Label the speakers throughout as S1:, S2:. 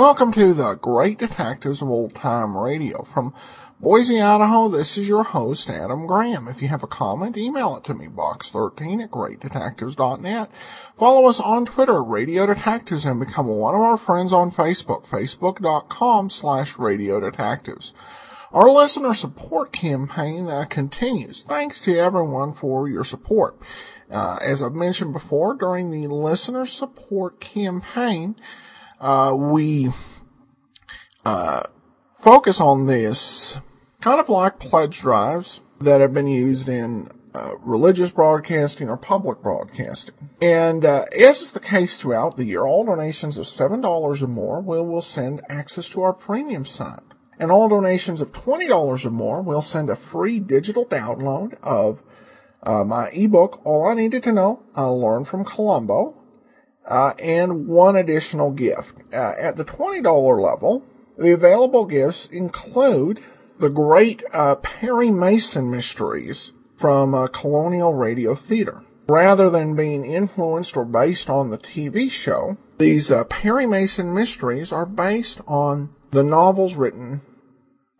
S1: Welcome to the Great Detectives of Old Time Radio. From Boise, Idaho, this is your host, Adam Graham. If you have a comment, email it to me, box13 at greatdetectives.net. Follow us on Twitter, Radio Detectives, and become one of our friends on Facebook, facebook.com slash Radio Detectives. Our listener support campaign uh, continues. Thanks to everyone for your support. Uh, as I've mentioned before, during the listener support campaign, uh, we uh, focus on this kind of like pledge drives that have been used in uh, religious broadcasting or public broadcasting. And uh, as is the case throughout the year, all donations of $7 or more will, will send access to our premium site. And all donations of $20 or more will send a free digital download of uh, my ebook, All I Needed to Know, I Learned from Columbo, uh, and one additional gift. Uh, at the $20 level, the available gifts include the great uh, Perry Mason mysteries from uh, Colonial Radio Theater. Rather than being influenced or based on the TV show, these uh, Perry Mason mysteries are based on the novels written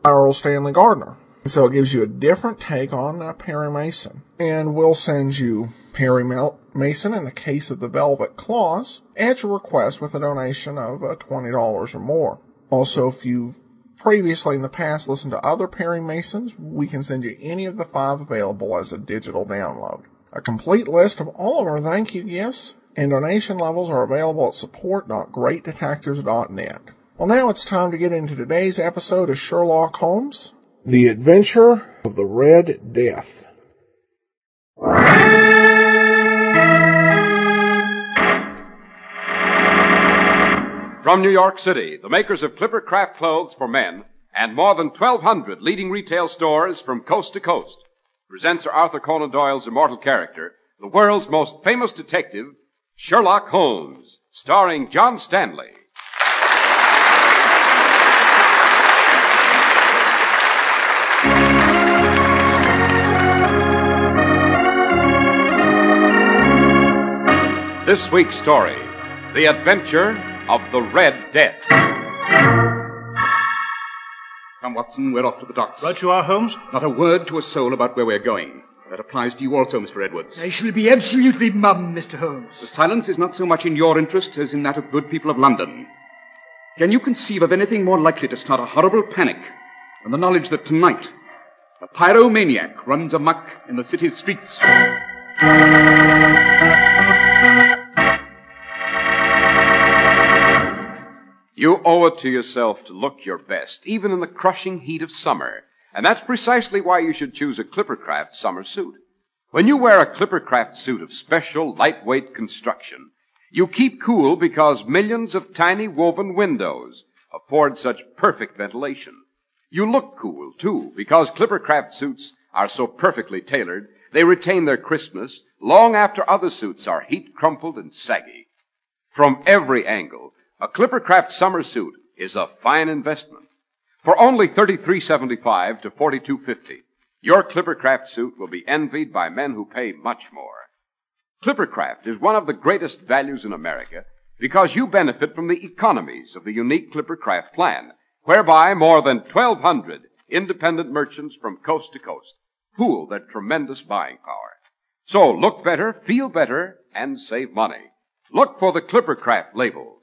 S1: by Erle Stanley Gardner. So it gives you a different take on uh, Perry Mason. And we'll send you Perry Mason in the case of the Velvet Claws at your request with a donation of uh, $20 or more. Also, if you've previously in the past listened to other Perry Masons, we can send you any of the five available as a digital download. A complete list of all of our thank you gifts and donation levels are available at support.greatdetectives.net. Well, now it's time to get into today's episode of Sherlock Holmes, The Adventure of the Red Death.
S2: From New York City, the makers of Clipper Craft clothes for men and more than 1,200 leading retail stores from coast to coast present Sir Arthur Conan Doyle's immortal character, the world's most famous detective, Sherlock Holmes, starring John Stanley. This week's story, The Adventure of the Red Death.
S3: Come, Watson, we're off to the docks.
S4: Right you are, Holmes.
S3: Not a word to a soul about where we're going. That applies to you also, Mr. Edwards.
S4: I shall be absolutely mum, Mr. Holmes.
S3: The silence is not so much in your interest as in that of good people of London. Can you conceive of anything more likely to start a horrible panic than the knowledge that tonight a pyromaniac runs amuck in the city's streets?
S2: You owe it to yourself to look your best, even in the crushing heat of summer. And that's precisely why you should choose a Clippercraft summer suit. When you wear a Clippercraft suit of special lightweight construction, you keep cool because millions of tiny woven windows afford such perfect ventilation. You look cool too because Clippercraft suits are so perfectly tailored, they retain their crispness long after other suits are heat crumpled and saggy. From every angle, a Clippercraft summer suit is a fine investment. For only $33.75 to $42.50, your Clippercraft suit will be envied by men who pay much more. Clippercraft is one of the greatest values in America because you benefit from the economies of the unique Clippercraft plan, whereby more than 1,200 independent merchants from coast to coast pool their tremendous buying power. So look better, feel better, and save money. Look for the Clippercraft label.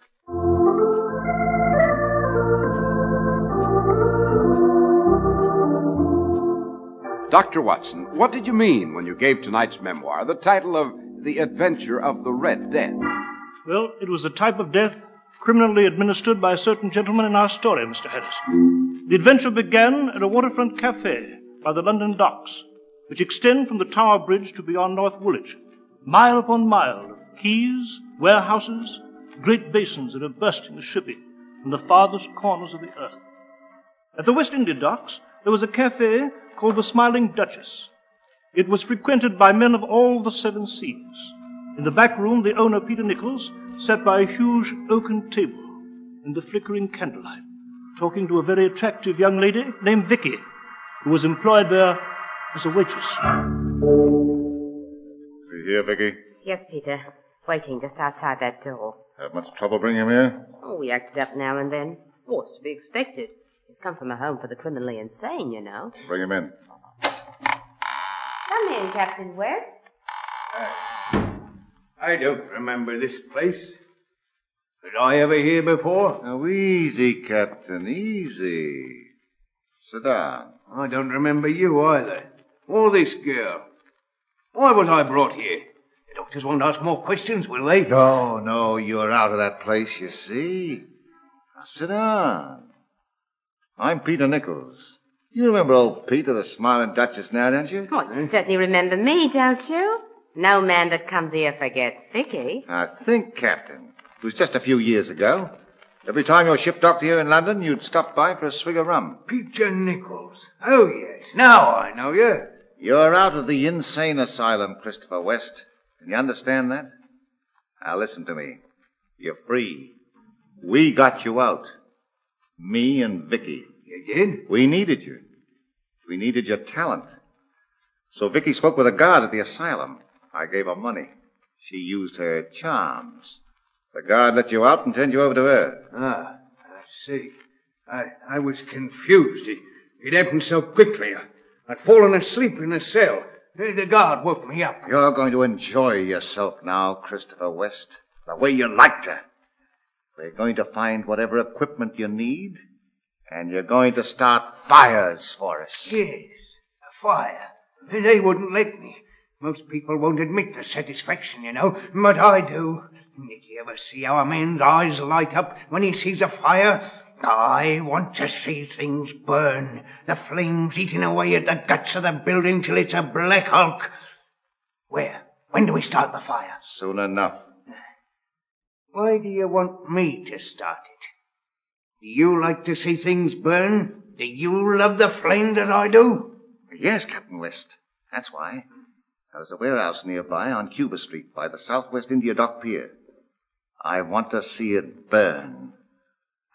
S2: Dr. Watson, what did you mean when you gave tonight's memoir the title of The Adventure of the Red Death?
S4: Well, it was a type of death criminally administered by a certain gentleman in our story, Mr. Harris. The adventure began at a waterfront cafe by the London docks, which extend from the Tower Bridge to beyond North Woolwich, mile upon mile of quays, warehouses, great basins that are bursting with shipping from the farthest corners of the earth. At the West India docks, there was a cafe called the Smiling Duchess. It was frequented by men of all the seven seas. In the back room, the owner, Peter Nichols, sat by a huge oaken table in the flickering candlelight, talking to a very attractive young lady named Vicky, who was employed there as a waitress.
S5: You here, Vicky?
S6: Yes, Peter. Waiting just outside that door.
S5: Have much trouble bringing him here?
S6: Oh, we acted up now and then. What's to be expected? He's come from a home for the criminally insane, you know.
S5: Bring him in.
S6: Come in, Captain West.
S7: I don't remember this place. Did I ever hear before?
S5: Now, easy, Captain, easy. Sit down.
S7: I don't remember you either. Or this girl. Why was I brought here? The doctors won't ask more questions, will they?
S5: No, no, you're out of that place, you see. Now, sit down. I'm Peter Nichols. You remember old Peter, the smiling Duchess now, don't you?
S6: Oh, you certainly remember me, don't you? No man that comes here forgets Vicky.
S5: I think, Captain. It was just a few years ago. Every time your ship docked here in London, you'd stop by for a swig of rum.
S7: Peter Nichols. Oh, yes. Now I know you.
S5: You're out of the insane asylum, Christopher West. Can you understand that? Now listen to me. You're free. We got you out. Me and Vicky.
S7: You did?
S5: We needed you. We needed your talent. So Vicky spoke with a guard at the asylum. I gave her money. She used her charms. The guard let you out and turned you over to her.
S7: Ah, I see. I, I was confused. It, it happened so quickly. I, I'd fallen asleep in a cell. The guard woke me up.
S5: You're going to enjoy yourself now, Christopher West, the way you liked to. We're going to find whatever equipment you need, and you're going to start fires for us.
S7: Yes, a fire. They wouldn't let me. Most people won't admit the satisfaction, you know, but I do. Did you ever see how a man's eyes light up when he sees a fire? I want to see things burn, the flames eating away at the guts of the building till it's a black hulk. Where? When do we start the fire?
S5: Soon enough.
S7: Why do you want me to start it? Do you like to see things burn? Do you love the flames as I do?
S5: Yes, Captain West. That's why. There's a warehouse nearby on Cuba Street by the Southwest India Dock Pier. I want to see it burn.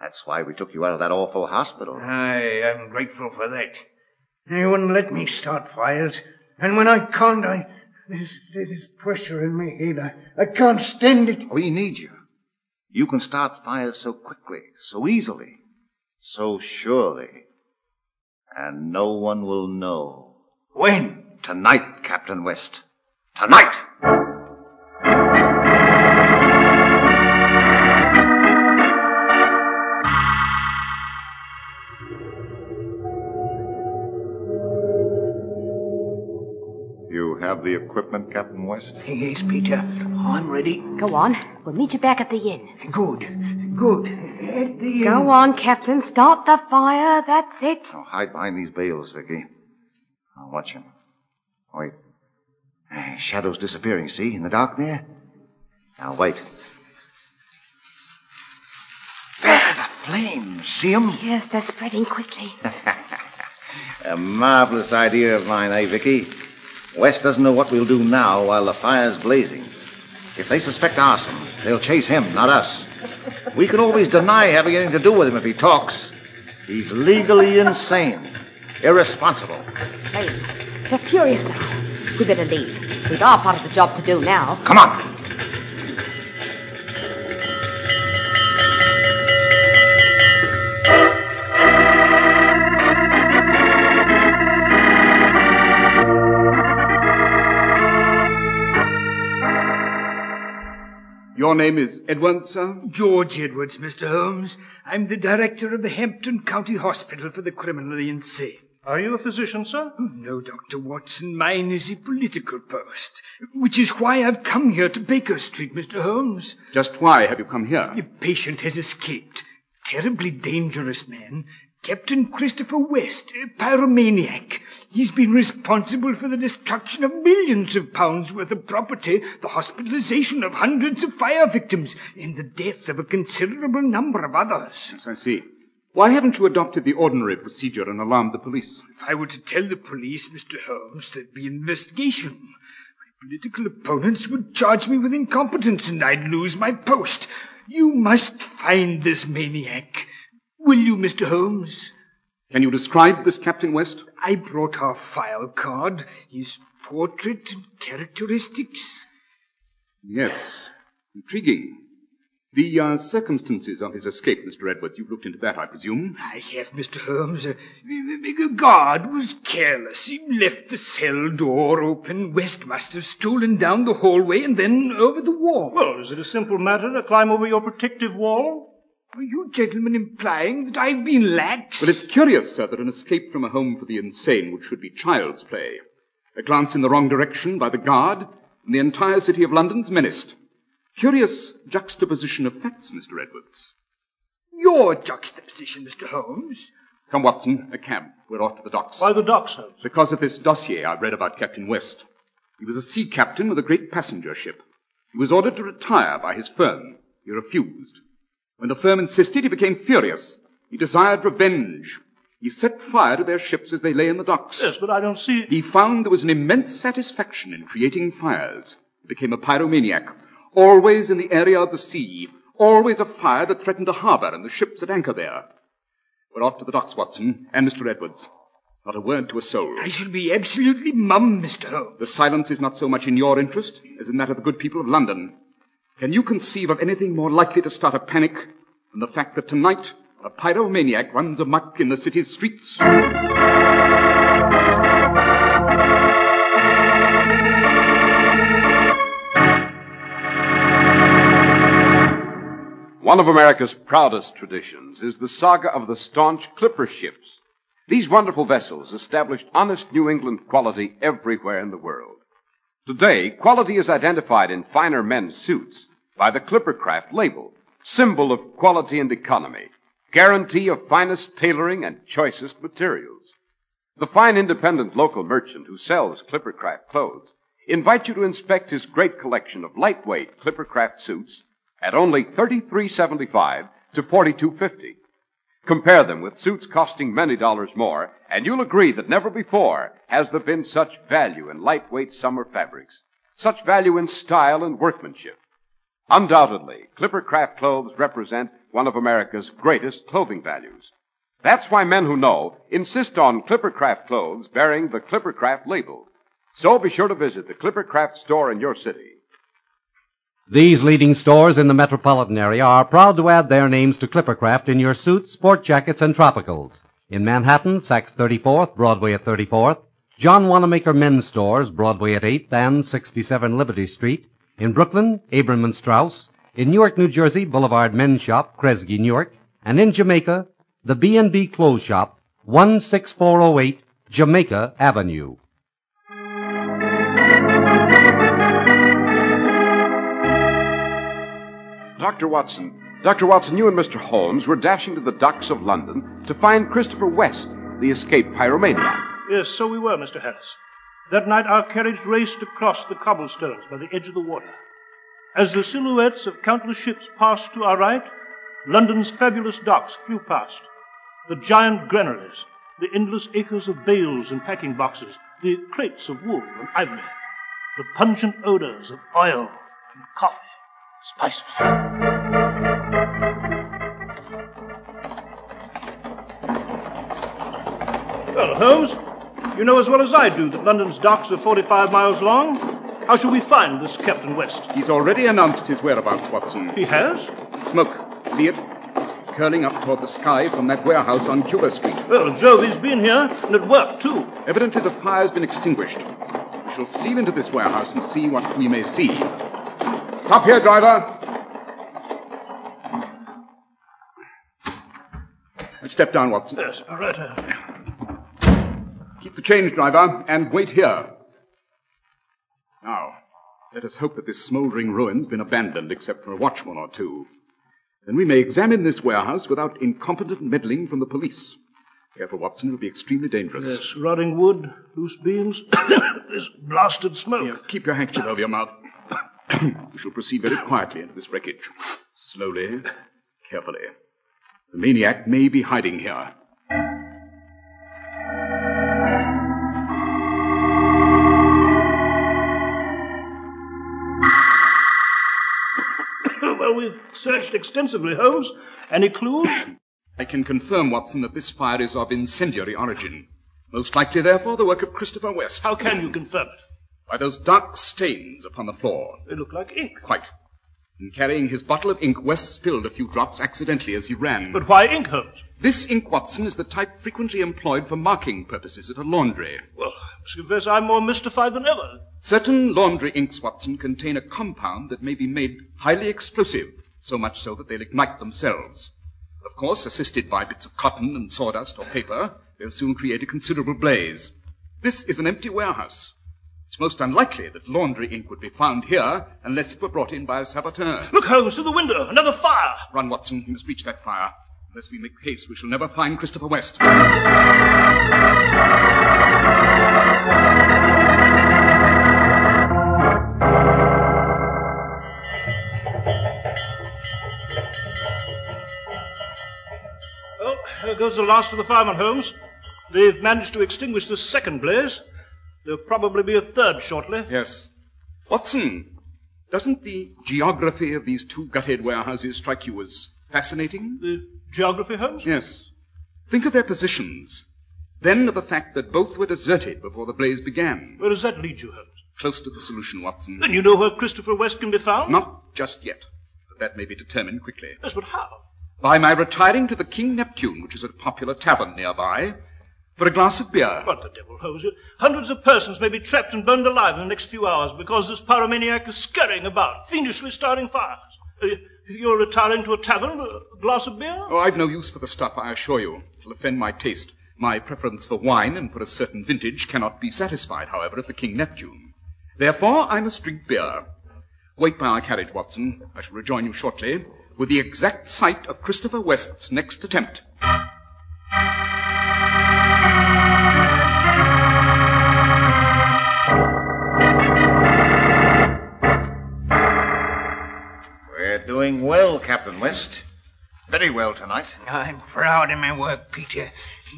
S5: That's why we took you out of that awful hospital.
S7: I am grateful for that. They wouldn't let me start fires, and when I can't, I there's, there's pressure in my head. I, I can't stand it.
S5: We need you. You can start fires so quickly, so easily, so surely. And no one will know.
S7: When?
S5: Tonight, Captain West. Tonight! Have the equipment, Captain West?
S7: Yes, Peter. I'm ready.
S6: Go on. We'll meet you back at the inn.
S7: Good. Good. At the inn.
S6: Go on, Captain. Start the fire. That's it.
S5: Now hide behind these bales, Vicky. I'll watch him. Wait. Shadow's disappearing, see? In the dark there? Now wait. There, the flames. See 'em?
S6: Yes, they're spreading quickly.
S5: A marvelous idea of mine, eh, Vicky? West doesn't know what we'll do now while the fire's blazing. If they suspect arson, they'll chase him, not us. We can always deny having anything to do with him if he talks. He's legally insane, irresponsible.
S6: Flames. They're furious now. We better leave. We've our part of the job to do now.
S5: Come on.
S3: Your name is Edwards, sir?
S8: George Edwards, Mr. Holmes. I'm the director of the Hampton County Hospital for the Criminally Insane.
S4: Are you a physician, sir?
S8: No, Dr. Watson, mine is a political post, which is why I've come here to Baker Street, Mr. Holmes.
S3: Just why have you come here?
S8: The patient has escaped. Terribly dangerous man. Captain Christopher West, a pyromaniac. He's been responsible for the destruction of millions of pounds worth of property, the hospitalization of hundreds of fire victims, and the death of a considerable number of others.
S3: Yes, I see. Why haven't you adopted the ordinary procedure and alarmed the police?
S8: If I were to tell the police, Mr. Holmes, there'd be an investigation. My political opponents would charge me with incompetence and I'd lose my post. You must find this maniac. Will you, Mr. Holmes?
S3: Can you describe this Captain West?
S8: I brought our file card, his portrait and characteristics.
S3: Yes. Intriguing. The uh, circumstances of his escape, Mr. Edwards, you've looked into that, I presume?
S8: I have, Mr. Holmes. Uh, the guard was careless. He left the cell door open. West must have stolen down the hallway and then over the wall.
S4: Well, is it a simple matter to climb over your protective wall?
S8: Are you gentlemen implying that I've been lax?
S3: Well, it's curious, sir, that an escape from a home for the insane, which should be child's play, a glance in the wrong direction by the guard, and the entire city of London's menaced. Curious juxtaposition of facts, Mr. Edwards.
S8: Your juxtaposition, Mr. Holmes?
S3: Come, Watson, a cab. We're off to the docks.
S4: Why the docks, Holmes?
S3: Because of this dossier I've read about Captain West. He was a sea captain with a great passenger ship. He was ordered to retire by his firm. He refused. When the firm insisted, he became furious. He desired revenge. He set fire to their ships as they lay in the docks.
S4: Yes, but I don't see.
S3: He found there was an immense satisfaction in creating fires. He became a pyromaniac always in the area of the sea, always a fire that threatened a harbor and the ships at anchor there. We're off to the docks, Watson, and Mr. Edwards. Not a word to a soul.
S8: I shall be absolutely mum, Mr. Holmes.
S3: The silence is not so much in your interest as in that of the good people of London. Can you conceive of anything more likely to start a panic than the fact that tonight a pyromaniac runs amuck in the city's streets?
S2: One of America's proudest traditions is the saga of the staunch clipper ships. These wonderful vessels established honest New England quality everywhere in the world. Today, quality is identified in finer men's suits by the Clippercraft label, symbol of quality and economy, guarantee of finest tailoring and choicest materials. The fine independent local merchant who sells Clippercraft clothes invites you to inspect his great collection of lightweight Clippercraft suits at only $33.75 to $42.50. Compare them with suits costing many dollars more, and you'll agree that never before has there been such value in lightweight summer fabrics, such value in style and workmanship. Undoubtedly, Clippercraft clothes represent one of America's greatest clothing values. That's why men who know insist on Clippercraft clothes bearing the Clippercraft label. So be sure to visit the Clippercraft store in your city.
S9: These leading stores in the metropolitan area are proud to add their names to Clippercraft in your suits, sport jackets, and tropicals. In Manhattan, Saks 34th, Broadway at 34th. John Wanamaker Men's Stores, Broadway at 8th and 67 Liberty Street. In Brooklyn, Abraham and Straus. In Newark, New Jersey, Boulevard Men's Shop, Kresge, New York. And in Jamaica, the B&B Clothes Shop, 16408 Jamaica Avenue.
S2: Dr. Watson, Dr. Watson, you and Mr. Holmes were dashing to the docks of London to find Christopher West, the escaped pyromaniac.
S4: Yes, so we were, Mr. Harris. That night our carriage raced across the cobblestones by the edge of the water. As the silhouettes of countless ships passed to our right, London's fabulous docks flew past. The giant granaries, the endless acres of bales and packing boxes, the crates of wool and ivory, the pungent odors of oil and coffee, spices. Well, Holmes, you know as well as I do that London's docks are 45 miles long. How shall we find this Captain West?
S3: He's already announced his whereabouts, Watson.
S4: He has?
S3: Smoke. See it? Curling up toward the sky from that warehouse on Cuba Street.
S4: Well, Jove, he's been here, and at work, too.
S3: Evidently the fire's been extinguished. We shall steal into this warehouse and see what we may see. Stop here, driver. Step down, Watson.
S4: Yes, all right. Uh,
S3: Keep the change, driver, and wait here. Now, let us hope that this smoldering ruin's been abandoned except for a watchman or two. Then we may examine this warehouse without incompetent meddling from the police. Careful, Watson, it'll be extremely dangerous.
S4: Yes, rotting wood, loose beams, this blasted smoke.
S3: Yes, keep your handkerchief over your mouth. we shall proceed very quietly into this wreckage. Slowly, carefully. The maniac may be hiding here.
S4: We've searched extensively, Holmes. Any clues?
S3: I can confirm, Watson, that this fire is of incendiary origin. Most likely, therefore, the work of Christopher West.
S4: How can you confirm it?
S3: By those dark stains upon the floor.
S4: They look like ink.
S3: Quite. In carrying his bottle of ink, West spilled a few drops accidentally as he ran.
S4: But why ink, Holmes?
S3: This ink, Watson, is the type frequently employed for marking purposes at a laundry.
S4: Well, must confess I'm more mystified than ever.
S3: Certain laundry inks, Watson, contain a compound that may be made highly explosive, so much so that they'll ignite themselves. Of course, assisted by bits of cotton and sawdust or paper, they'll soon create a considerable blaze. This is an empty warehouse. It's most unlikely that laundry ink would be found here unless it were brought in by a saboteur.
S4: Look, Holmes, through the window. Another fire.
S3: Run, Watson. We must reach that fire. Unless we make haste, we shall never find Christopher West.
S4: Well, there goes the last of the firemen, Holmes. They've managed to extinguish the second blaze. There'll probably be a third shortly.
S3: Yes. Watson, doesn't the geography of these two gutted warehouses strike you as fascinating?
S4: The geography, Holmes?
S3: Yes. Think of their positions. Then of the fact that both were deserted before the blaze began.
S4: Where does that lead you, Holmes?
S3: Close to the solution, Watson.
S4: Then you know where Christopher West can be found?
S3: Not just yet. But that may be determined quickly.
S4: Yes, but how?
S3: By my retiring to the King Neptune, which is a popular tavern nearby, for a glass of beer.
S4: What the devil, Holmes? Hundreds of persons may be trapped and burned alive in the next few hours because this pyromaniac is scurrying about, fiendishly starting fires. Uh, you're retiring to a tavern, a glass of beer?
S3: Oh, I've no use for the stuff, I assure you. It'll offend my taste. My preference for wine and for a certain vintage cannot be satisfied, however, at the King Neptune. Therefore, I must drink beer. Wait by our carriage, Watson. I shall rejoin you shortly with the exact site of Christopher West's next attempt.
S5: We're doing well, Captain West. Very well tonight.
S7: I'm proud of my work, Peter.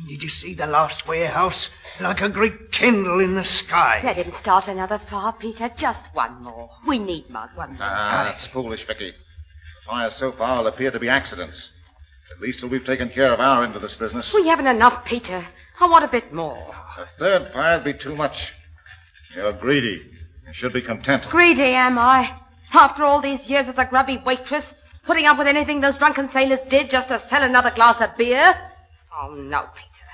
S7: Did you see the last warehouse? Like a great candle in the sky.
S6: Let him start another fire, Peter. Just one more. We need mud, one more.
S5: Ah, that's foolish, Vicky. The fires so far will appear to be accidents. At least till we've taken care of our end of this business.
S6: We haven't enough, Peter. I want a bit more.
S5: A third fire'd be too much. You're greedy. You should be content.
S6: Greedy, am I? After all these years as a grubby waitress, putting up with anything those drunken sailors did just to sell another glass of beer? Oh, no, Peter.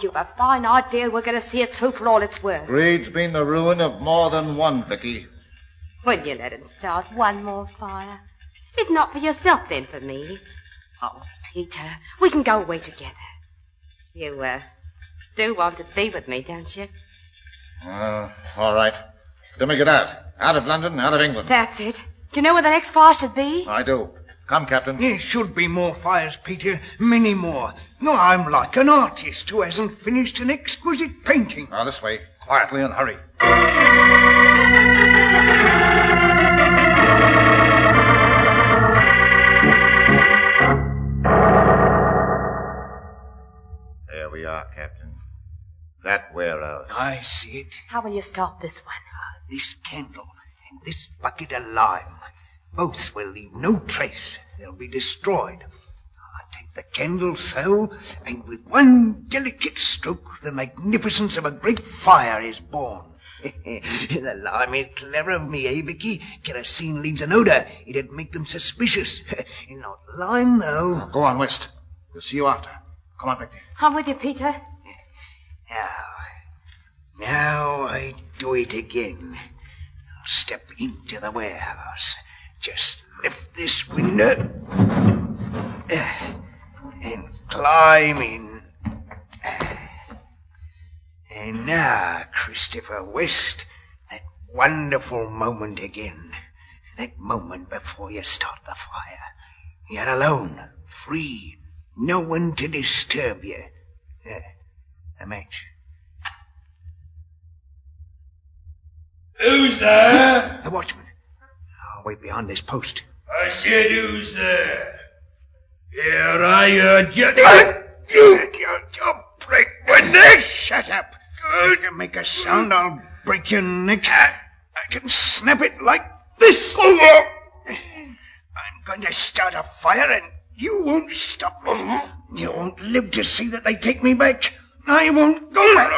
S6: You've a fine idea we're going to see it through for all it's worth.
S5: Greed's been the ruin of more than one, Vicky.
S6: Will you let him start one more fire? If not for yourself, then for me. Oh, Peter, we can go away together. You, uh, do want to be with me, don't you?
S5: Uh, all right. Let me get out. Out of London, out of England.
S6: That's it. Do you know where the next fire should be?
S5: I do. Come, Captain.
S7: There should be more fires, Peter. Many more. No, I'm like an artist who hasn't finished an exquisite painting.
S5: Now, this way. Quietly and hurry. There we are, Captain. That warehouse.
S7: I see it.
S6: How will you stop this one?
S7: This candle and this bucket of lime. Both will leave no trace. They'll be destroyed. I take the candle so, and with one delicate stroke, the magnificence of a great fire is born. the lime is clever of me, eh, Vicky? Kerosene leaves an odor. It'd make them suspicious. Not lime, though.
S5: Go on, West. We'll see you after. Come on, Vicky.
S6: I'm with you, Peter.
S7: Now, now I do it again. I'll step into the warehouse. Just lift this window uh, and climb in. Uh, And now, Christopher West, that wonderful moment again. That moment before you start the fire. You're alone, free, no one to disturb you. There, a match.
S10: Who's there?
S7: The watchman. Wait behind this post.
S10: I said who's there?
S8: Here I urge you. You, you, you break my neck.
S7: Shut up. If you make a sound, I'll break your neck. I can snap it like this. I'm going to start a fire and you won't stop me. Uh-huh. You won't live to see that they take me back. I won't go oh, back.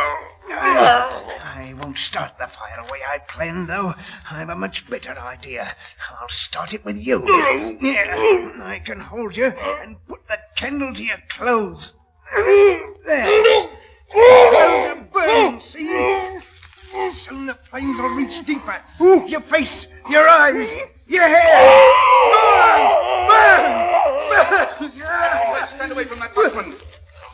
S7: I won't start the fire the way I planned, though. I've a much better idea. I'll start it with you. Yeah, I can hold you and put the candle to your clothes. There. Clothes are burning, see? Soon the flames will reach deeper. Your face, your eyes, your hair. Burn! Burn! Burn!
S3: Stand away from that Watson.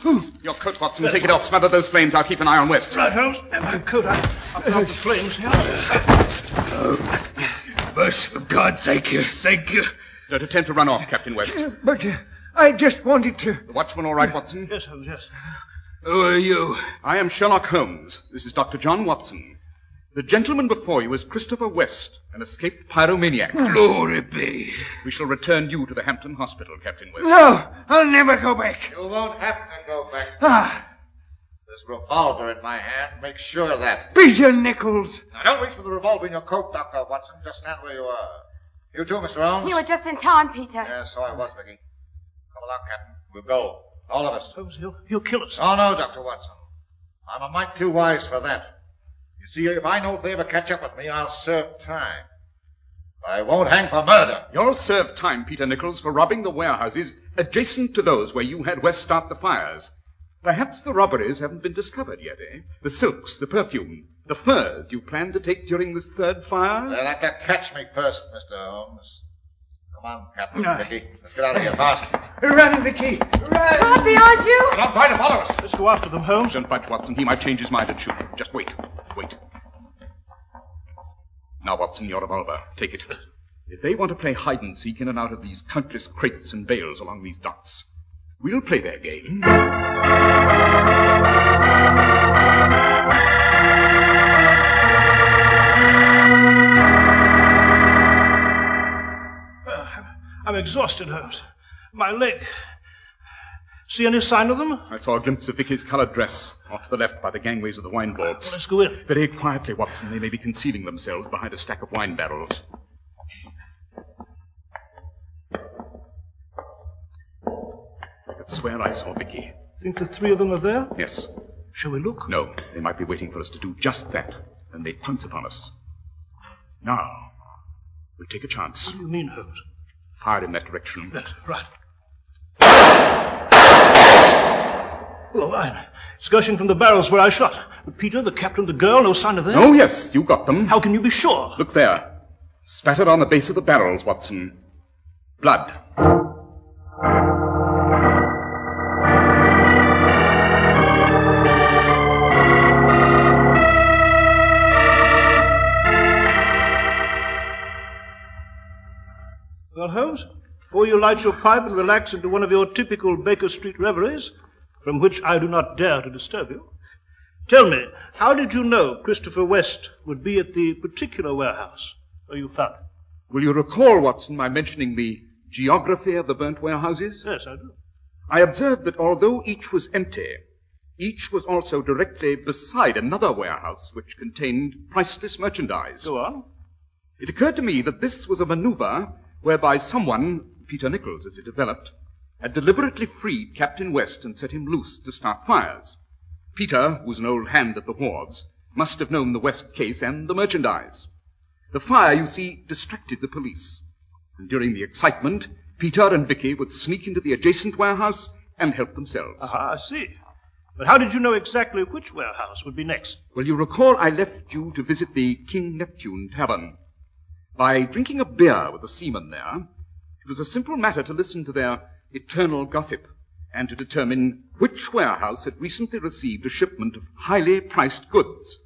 S3: Your coat, Watson. Take it off. Smother those flames. I'll keep an eye on West.
S4: Right, Holmes. My coat, I, I'll put the flames here.
S8: Merciful God, thank you, thank you.
S3: Don't attempt to run off, Captain West.
S7: But uh, I just wanted to.
S3: The watchman all right, Watson?
S4: Yes, Holmes, yes.
S8: Who are you?
S3: I am Sherlock Holmes. This is Dr. John Watson. The gentleman before you is Christopher West, an escaped pyromaniac.
S8: Glory be.
S3: We shall return you to the Hampton Hospital, Captain West.
S7: No, I'll never go back.
S5: You won't have to go back.
S7: Ah,
S5: This revolver in my hand makes sure of that.
S7: Peter Nichols.
S5: Now, don't reach for the revolver in your coat, Dr. Watson. Just stand where you are. You too, Mr. Holmes?
S6: You were just in time, Peter.
S5: Yes, so I was, Vicky. Come along, Captain. We'll go. All of us.
S4: Holmes, he'll, he'll kill us.
S5: Oh, no, Dr. Watson. I'm a mite too wise for that. You see, if I know if they ever catch up with me, I'll serve time. I won't hang for murder.
S3: You'll serve time, Peter Nichols, for robbing the warehouses adjacent to those where you had West start the fires. Perhaps the robberies haven't been discovered yet, eh? The silks, the perfume, the furs you plan to take during this third fire?
S5: They'll have to catch me first, Mr. Holmes. Come on, Captain
S7: No.
S5: Vicky. Let's get out of here fast.
S7: Run, Vicky. Run.
S6: Right behind you.
S5: Don't try to follow us.
S4: Let's go after them, Holmes.
S3: Don't budge, Watson. He might change his mind and shoot. Just wait. Wait. Now, Watson, your revolver. Take it. If they want to play hide and seek in and out of these countless crates and bales along these docks, we'll play their game.
S4: Exhausted, Holmes. My leg. See any sign of them?
S3: I saw a glimpse of Vicky's colored dress off to the left by the gangways of the wine vaults.
S4: Let's go in.
S3: Very quietly, Watson. They may be concealing themselves behind a stack of wine barrels. I could swear I saw Vicky.
S4: Think the three of them are there?
S3: Yes.
S4: Shall we look?
S3: No, they might be waiting for us to do just that, and they pounce upon us. Now, we'll take a chance.
S4: What do you mean, Holmes?
S3: Fire in that direction.
S4: Yes, right. Fine. It's gushing from the barrels where I shot. But Peter, the captain, the girl, no sign of them.
S3: Oh, yes, you got them.
S4: How can you be sure?
S3: Look there. Spattered on the base of the barrels, Watson. Blood.
S4: Before you light your pipe and relax into one of your typical Baker Street reveries, from which I do not dare to disturb you, tell me, how did you know Christopher West would be at the particular warehouse where you found him?
S3: Will you recall, Watson, my mentioning the geography of the burnt warehouses?
S4: Yes, I do.
S3: I observed that although each was empty, each was also directly beside another warehouse which contained priceless merchandise.
S4: Go on.
S3: It occurred to me that this was a maneuver whereby someone, Peter Nichols as it developed, had deliberately freed Captain West and set him loose to start fires. Peter, who was an old hand at the wharves, must have known the West case and the merchandise. The fire, you see, distracted the police. And during the excitement, Peter and Vicky would sneak into the adjacent warehouse and help themselves.
S4: Aha, I see. But how did you know exactly which warehouse would be next?
S3: Well, you recall I left you to visit the King Neptune Tavern. By drinking a beer with a seaman there, it was a simple matter to listen to their eternal gossip and to determine which warehouse had recently received a shipment of highly priced goods.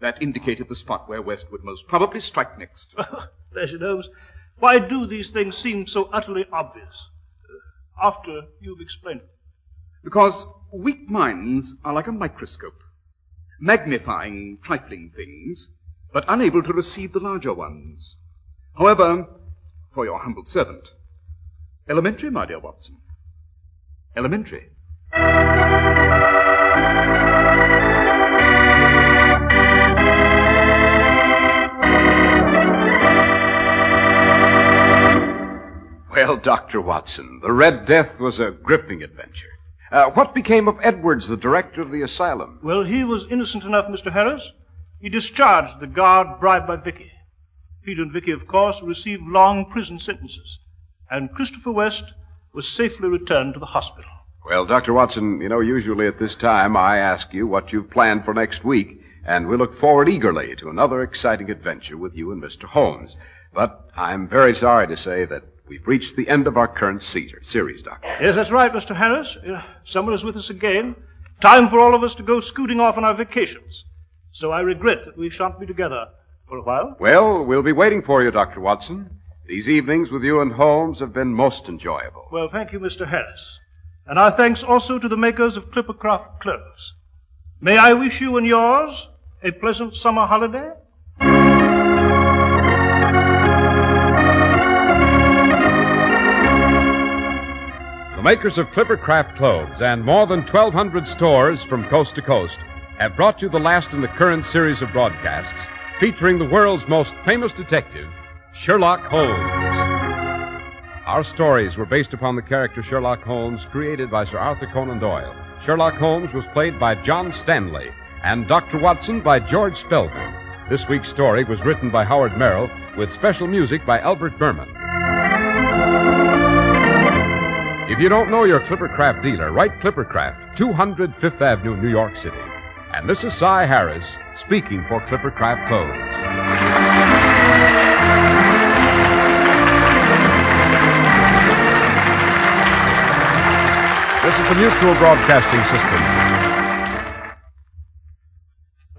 S3: That indicated the spot where West would most probably strike next.
S4: Bless you, Holmes. Why do these things seem so utterly obvious? Uh, after you've explained it.
S3: Because weak minds are like a microscope, magnifying trifling things, but unable to receive the larger ones. However, for your humble servant, elementary, my dear Watson, elementary.
S2: Well, Dr. Watson, the Red Death was a gripping adventure. Uh, what became of Edwards, the director of the asylum?
S4: Well, he was innocent enough, Mr. Harris. He discharged the guard bribed by Vicky. Peter and Vicky, of course, received long prison sentences. And Christopher West was safely returned to the hospital.
S2: Well, Dr. Watson, you know, usually at this time I ask you what you've planned for next week, and we look forward eagerly to another exciting adventure with you and Mr. Holmes. But I'm very sorry to say that we've reached the end of our current series, Doctor.
S4: Yes, that's right, Mr. Harris. Uh, Summer is with us again. Time for all of us to go scooting off on our vacations. So I regret that we shan't be together for a while.
S2: Well, we'll be waiting for you, Dr. Watson. These evenings with you and Holmes have been most enjoyable.
S4: Well, thank you, Mr. Harris. And our thanks also to the makers of Clippercraft clothes. May I wish you and yours a pleasant summer holiday?
S2: The makers of Clippercraft clothes and more than 1,200 stores from coast to coast have brought you the last in the current series of broadcasts featuring the world's most famous detective, Sherlock Holmes. Our stories were based upon the character Sherlock Holmes created by Sir Arthur Conan Doyle. Sherlock Holmes was played by John Stanley and Dr. Watson by George Spelman. This week's story was written by Howard Merrill with special music by Albert Buhrman. If you don't know your Clippercraft dealer, write Clippercraft, 200 Fifth Avenue, New York City. And this is Cy Harris speaking for Clippercraft Clothes. This is the Mutual Broadcasting System.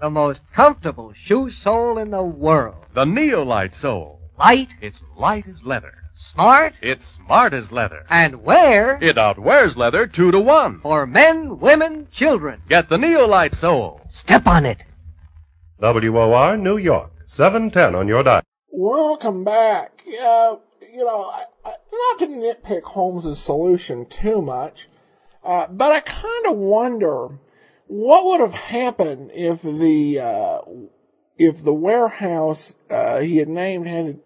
S10: The most comfortable shoe sole in the world.
S11: The Neolite sole.
S10: Light,
S11: It's light as leather.
S10: Smart,
S11: It's smart as leather.
S10: and wear
S11: It outwears leather two to one.
S10: for men, women, children.
S11: Get the Neolite sole.
S10: Step on it.
S12: WOR New York, 710 on your dial.
S1: Welcome back. Uh, you know, I, I, not to nitpick Holmes's solution too much, uh, but I kind of wonder what would have happened if the uh, if the warehouse uh, he had named had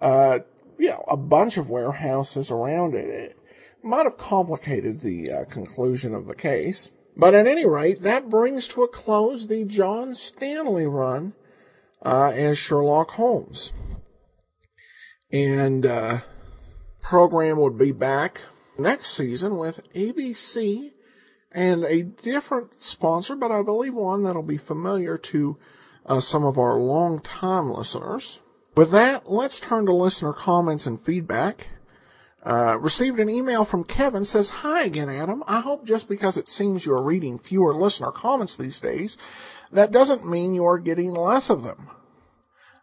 S1: uh, you know a bunch of warehouses around it. It might have complicated the uh, conclusion of the case. But at any rate, that brings to a close the John Stanley run uh, as Sherlock Holmes. And uh, program would be back next season with ABC and a different sponsor, but I believe one that'll be familiar to uh, some of our long-time listeners. With that, let's turn to listener comments and feedback. Uh, received an email from Kevin says, Hi again, Adam. I hope just because it seems you're reading fewer listener comments these days, that doesn't mean you're getting less of them.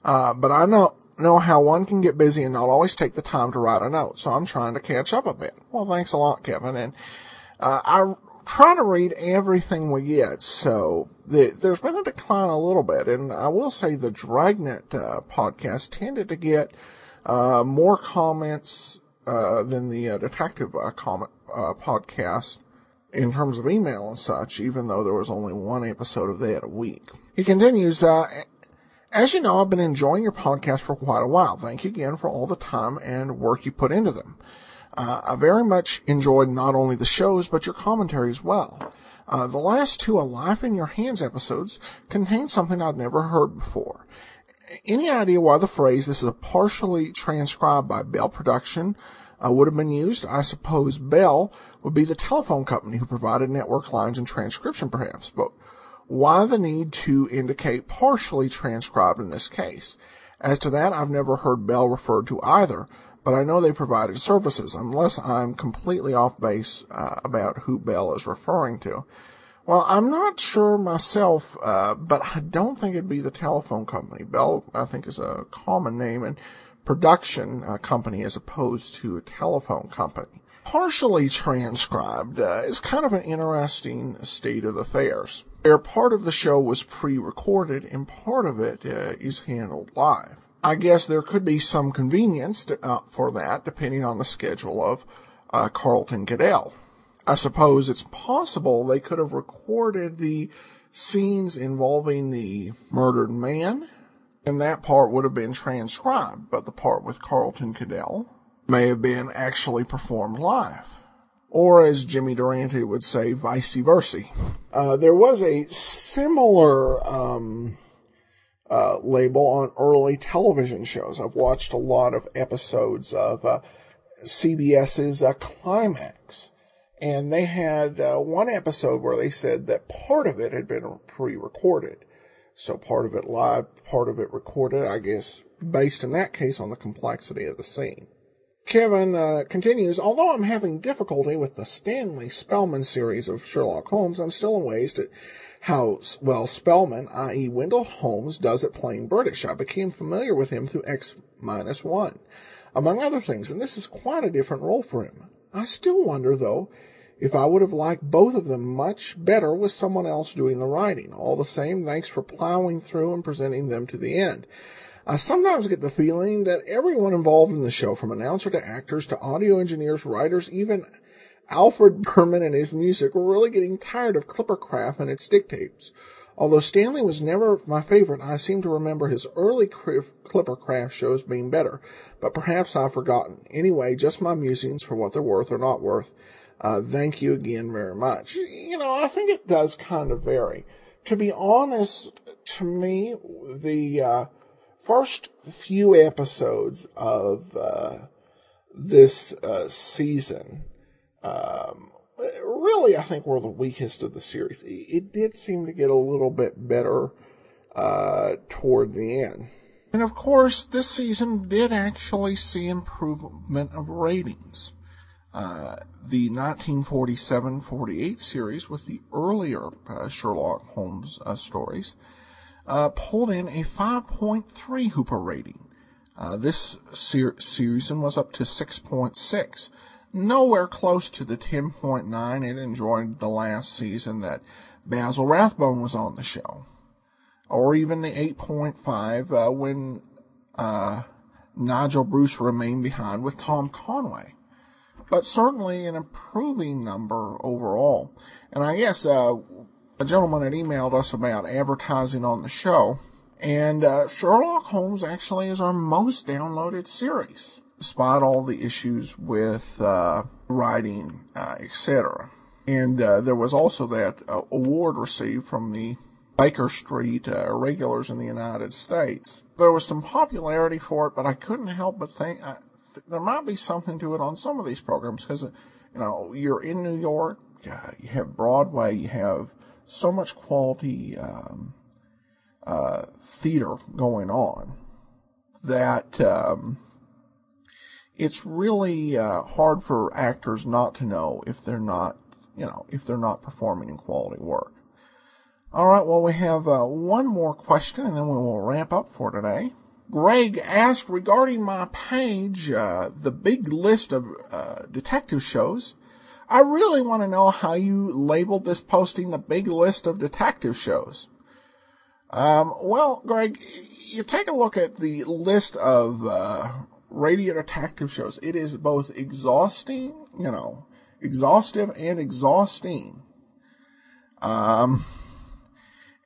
S1: Uh, but I know, know how one can get busy and not always take the time to write a note, so I'm trying to catch up a bit. Well, thanks a lot, Kevin. And, uh, I try to read everything we get, so the, there's been a decline a little bit, and I will say the Dragnet, uh, podcast tended to get, uh, more comments, uh, than the, uh, detective, uh, comment, uh, podcast in terms of email and such, even though there was only one episode of that a week. He continues, as you know, I've been enjoying your podcast for quite a while. Thank you again for all the time and work you put into them. Uh, I very much enjoyed not only the shows, but your commentary as well. Uh, the last two A Life in Your Hands episodes contained something I'd never heard before. Any idea why the phrase, this is a partially transcribed by Bell Production, uh, would have been used? I suppose Bell would be the telephone company who provided network lines and transcription perhaps, but why the need to indicate partially transcribed in this case? As to that, I've never heard Bell referred to either, but I know they provided services, unless I'm completely off base uh, about who Bell is referring to. Well, I'm not sure myself, uh, but I don't think it'd be the telephone company. Bell, I think, is a common name and production uh, company as opposed to a telephone company. Partially transcribed uh, is kind of an interesting state of affairs. Where part of the show was pre-recorded and part of it uh, is handled live. I guess there could be some convenience to, uh, for that depending on the schedule of uh, Carlton KaDell. I suppose it's possible they could have recorded the scenes involving the murdered man, and that part would have been transcribed, but the part with Carlton KaDell may have been actually performed live. Or as Jimmy Durante would say, vice versa. Uh, there was a similar um, uh, label on early television shows. I've watched a lot of episodes of uh, CBS's uh, Climax, and they had uh, one episode where they said that part of it had been pre-recorded. So part of it live, part of it recorded, I guess, based in that case on the complexity of the scene. Kevin uh, continues, although I'm having difficulty with the Stanley Spellman series of Sherlock Holmes, I'm still amazed at how well Spellman, i.e. Wendell Holmes, does it playing British. I became familiar with him through X minus one, among other things, and this is quite a different role for him. I still wonder, though, if I would have liked both of them much better with someone else doing the writing. All the same, thanks for plowing through and presenting them to the end. I sometimes get the feeling that everyone involved in the show, from announcer to actors to audio engineers, writers, even Alfred Buhrman and his music, were really getting tired of Clippercraft and its dictates. Although Stanley was never my favorite, I seem to remember his early Clippercraft shows being better, but perhaps I've forgotten. Anyway, just my musings for what they're worth or not worth. Uh, thank you again very much. You know, I think it does kind of vary. To be honest, to me, the, uh, first few episodes of uh, this uh, season um, really, I think, were the weakest of the series. It did seem to get a little bit better uh, toward the end. And of course, this season did actually see improvement of ratings. Uh, the 1947-48 series with the earlier uh, Sherlock Holmes uh, stories uh, pulled in a 5.3 Hooper rating. Uh, this ser- season was up to 6.6, nowhere close to the 10.9 it enjoyed the last season that Basil Rathbone was on the show, or even the 8.5 uh, when uh, Nigel Bruce remained behind with Tom Conway. But certainly an improving number overall. And I guess uh, a gentleman had emailed us about advertising on the show, and uh, Sherlock Holmes actually is our most downloaded series, despite all the issues with uh, writing, uh, etc. And uh, there was also that uh, award received from the Baker Street uh, regulars in the United States. There was some popularity for it, but I couldn't help but think I, th- there might be something to it on some of these programs because, you know, you're in New York, you have Broadway, you have so much quality um, uh, theater going on that um, it's really uh, hard for actors not to know if they're not, you know, if they're not performing in quality work. All right, well, we have uh, one more question and then we will wrap up for today. Greg asked regarding my page, uh, the big list of uh, detective shows. I really want to know how you labeled this posting the big list of detective shows. Um, well, Greg, you take a look at the list of uh, radio detective shows. It is both exhausting, you know, exhaustive and exhausting. Um,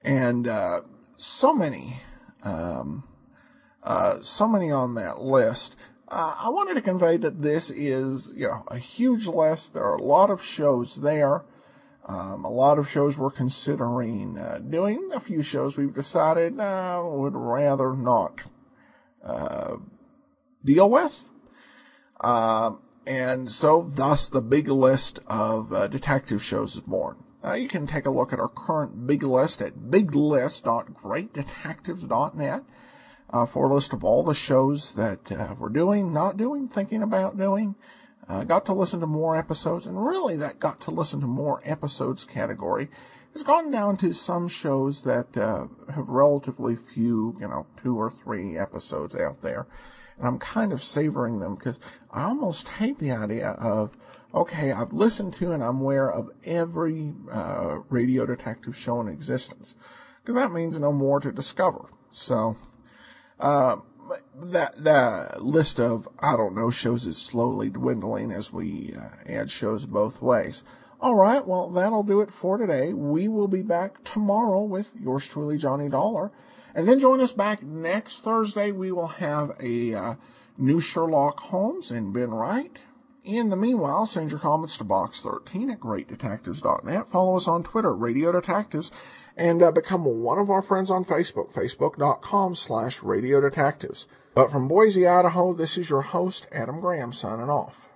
S1: and uh, so many, um, uh, so many on that list. Uh, I wanted to convey that this is, you know, a huge list. There are a lot of shows there. Um, a lot of shows we're considering uh, doing. A few shows we've decided uh, would rather not uh, deal with. Um, and so, thus, the big list of uh, detective shows is born. Uh, you can take a look at our current big list at biglist.greatdetectives.net uh, for a list of all the shows that uh, we're doing, not doing, thinking about doing. Uh, got to listen to more episodes, and really that got to listen to more episodes category has gone down to some shows that uh, have relatively few, you know, two or three episodes out there. And I'm kind of savoring them because I almost hate the idea of, okay, I've listened to and I'm aware of every uh, radio detective show in existence. Because that means no more to discover. So, uh, that that list of I don't know shows is slowly dwindling as we uh, add shows both ways. All right, well, that'll do it for today. We will be back tomorrow with yours truly, Johnny Dollar. And then join us back next Thursday. We will have a uh, new Sherlock Holmes and Ben Wright. In the meanwhile, send your comments to box13 at greatdetectives.net. Follow us on Twitter, Radio Detectives, and uh, become one of our friends on Facebook, facebook.com slash Radio Detectives. But from Boise, Idaho, this is your host, Adam Graham, signing off.